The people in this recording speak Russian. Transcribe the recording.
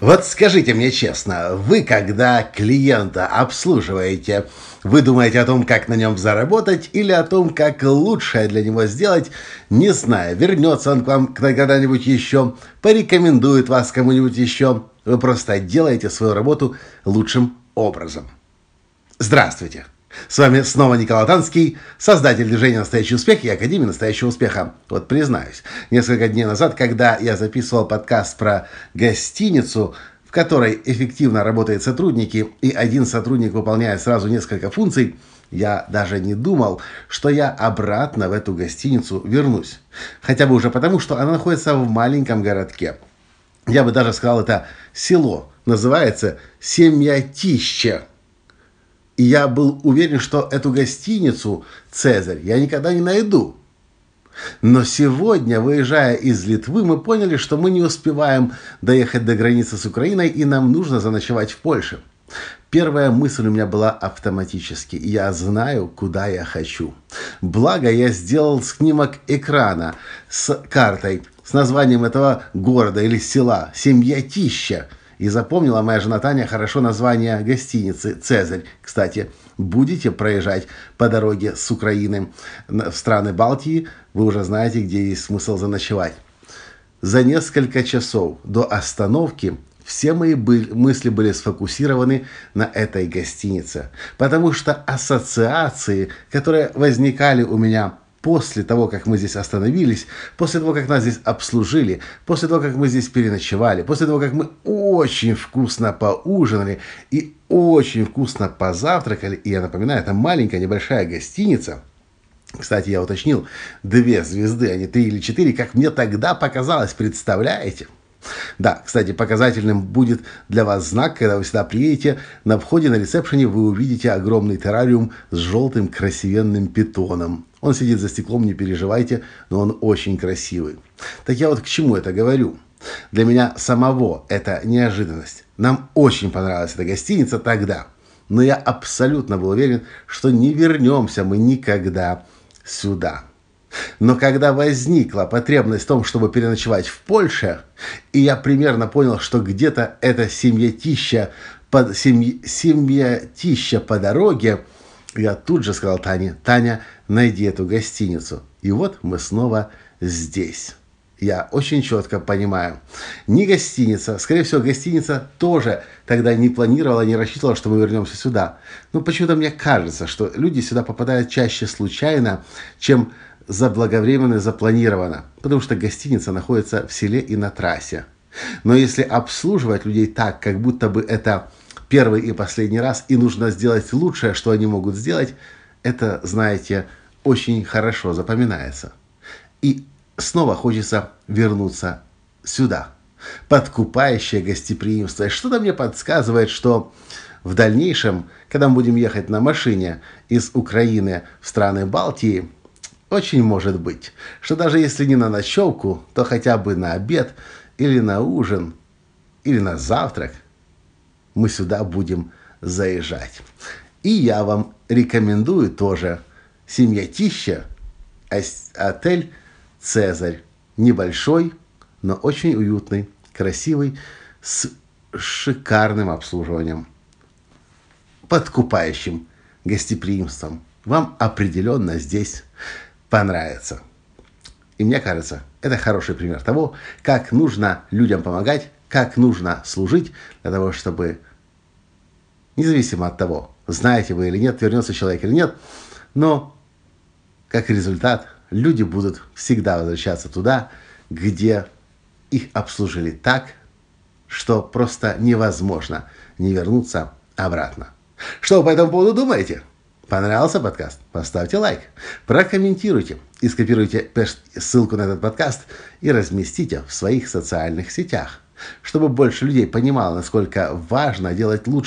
Вот скажите мне честно, вы когда клиента обслуживаете, вы думаете о том, как на нем заработать или о том, как лучшее для него сделать, не зная, вернется он к вам когда-нибудь еще, порекомендует вас кому-нибудь еще. Вы просто делаете свою работу лучшим образом. Здравствуйте! С вами снова Николай Танский, создатель движения «Настоящий успех» и Академии «Настоящего успеха». Вот признаюсь, несколько дней назад, когда я записывал подкаст про гостиницу, в которой эффективно работают сотрудники, и один сотрудник выполняет сразу несколько функций, я даже не думал, что я обратно в эту гостиницу вернусь. Хотя бы уже потому, что она находится в маленьком городке. Я бы даже сказал, это село. Называется Семьятище. И я был уверен, что эту гостиницу «Цезарь» я никогда не найду. Но сегодня, выезжая из Литвы, мы поняли, что мы не успеваем доехать до границы с Украиной, и нам нужно заночевать в Польше. Первая мысль у меня была автоматически. Я знаю, куда я хочу. Благо, я сделал снимок экрана с картой, с названием этого города или села «Семьятища». И запомнила моя жена Таня хорошо название гостиницы «Цезарь». Кстати, будете проезжать по дороге с Украины в страны Балтии, вы уже знаете, где есть смысл заночевать. За несколько часов до остановки все мои мысли были сфокусированы на этой гостинице, потому что ассоциации, которые возникали у меня после того, как мы здесь остановились, после того, как нас здесь обслужили, после того, как мы здесь переночевали, после того, как мы очень вкусно поужинали и очень вкусно позавтракали, и я напоминаю, это маленькая небольшая гостиница, кстати, я уточнил, две звезды, а не три или четыре, как мне тогда показалось, представляете? Да, кстати, показательным будет для вас знак, когда вы сюда приедете. На входе на ресепшене вы увидите огромный террариум с желтым красивенным питоном. Он сидит за стеклом, не переживайте, но он очень красивый. Так я вот к чему это говорю? Для меня самого это неожиданность. Нам очень понравилась эта гостиница тогда. Но я абсолютно был уверен, что не вернемся мы никогда сюда. Но когда возникла потребность в том, чтобы переночевать в Польше, и я примерно понял, что где-то это семьятища по, семья, семьятища по дороге, я тут же сказал Тане, Таня, найди эту гостиницу. И вот мы снова здесь. Я очень четко понимаю. Не гостиница, скорее всего, гостиница тоже тогда не планировала, не рассчитывала, что мы вернемся сюда. Но почему-то мне кажется, что люди сюда попадают чаще случайно, чем заблаговременно запланировано, потому что гостиница находится в селе и на трассе. Но если обслуживать людей так, как будто бы это первый и последний раз, и нужно сделать лучшее, что они могут сделать, это, знаете, очень хорошо запоминается. И снова хочется вернуться сюда. Подкупающее гостеприимство. И что-то мне подсказывает, что в дальнейшем, когда мы будем ехать на машине из Украины в страны Балтии, очень может быть, что даже если не на ночевку, то хотя бы на обед или на ужин или на завтрак мы сюда будем заезжать. И я вам рекомендую тоже семьятища, отель «Цезарь». Небольшой, но очень уютный, красивый, с шикарным обслуживанием, подкупающим гостеприимством. Вам определенно здесь понравится. И мне кажется, это хороший пример того, как нужно людям помогать, как нужно служить для того, чтобы, независимо от того, знаете вы или нет, вернется человек или нет, но как результат люди будут всегда возвращаться туда, где их обслужили так, что просто невозможно не вернуться обратно. Что вы по этому поводу думаете? Понравился подкаст? Поставьте лайк, прокомментируйте и скопируйте ссылку на этот подкаст и разместите в своих социальных сетях, чтобы больше людей понимало, насколько важно делать лучше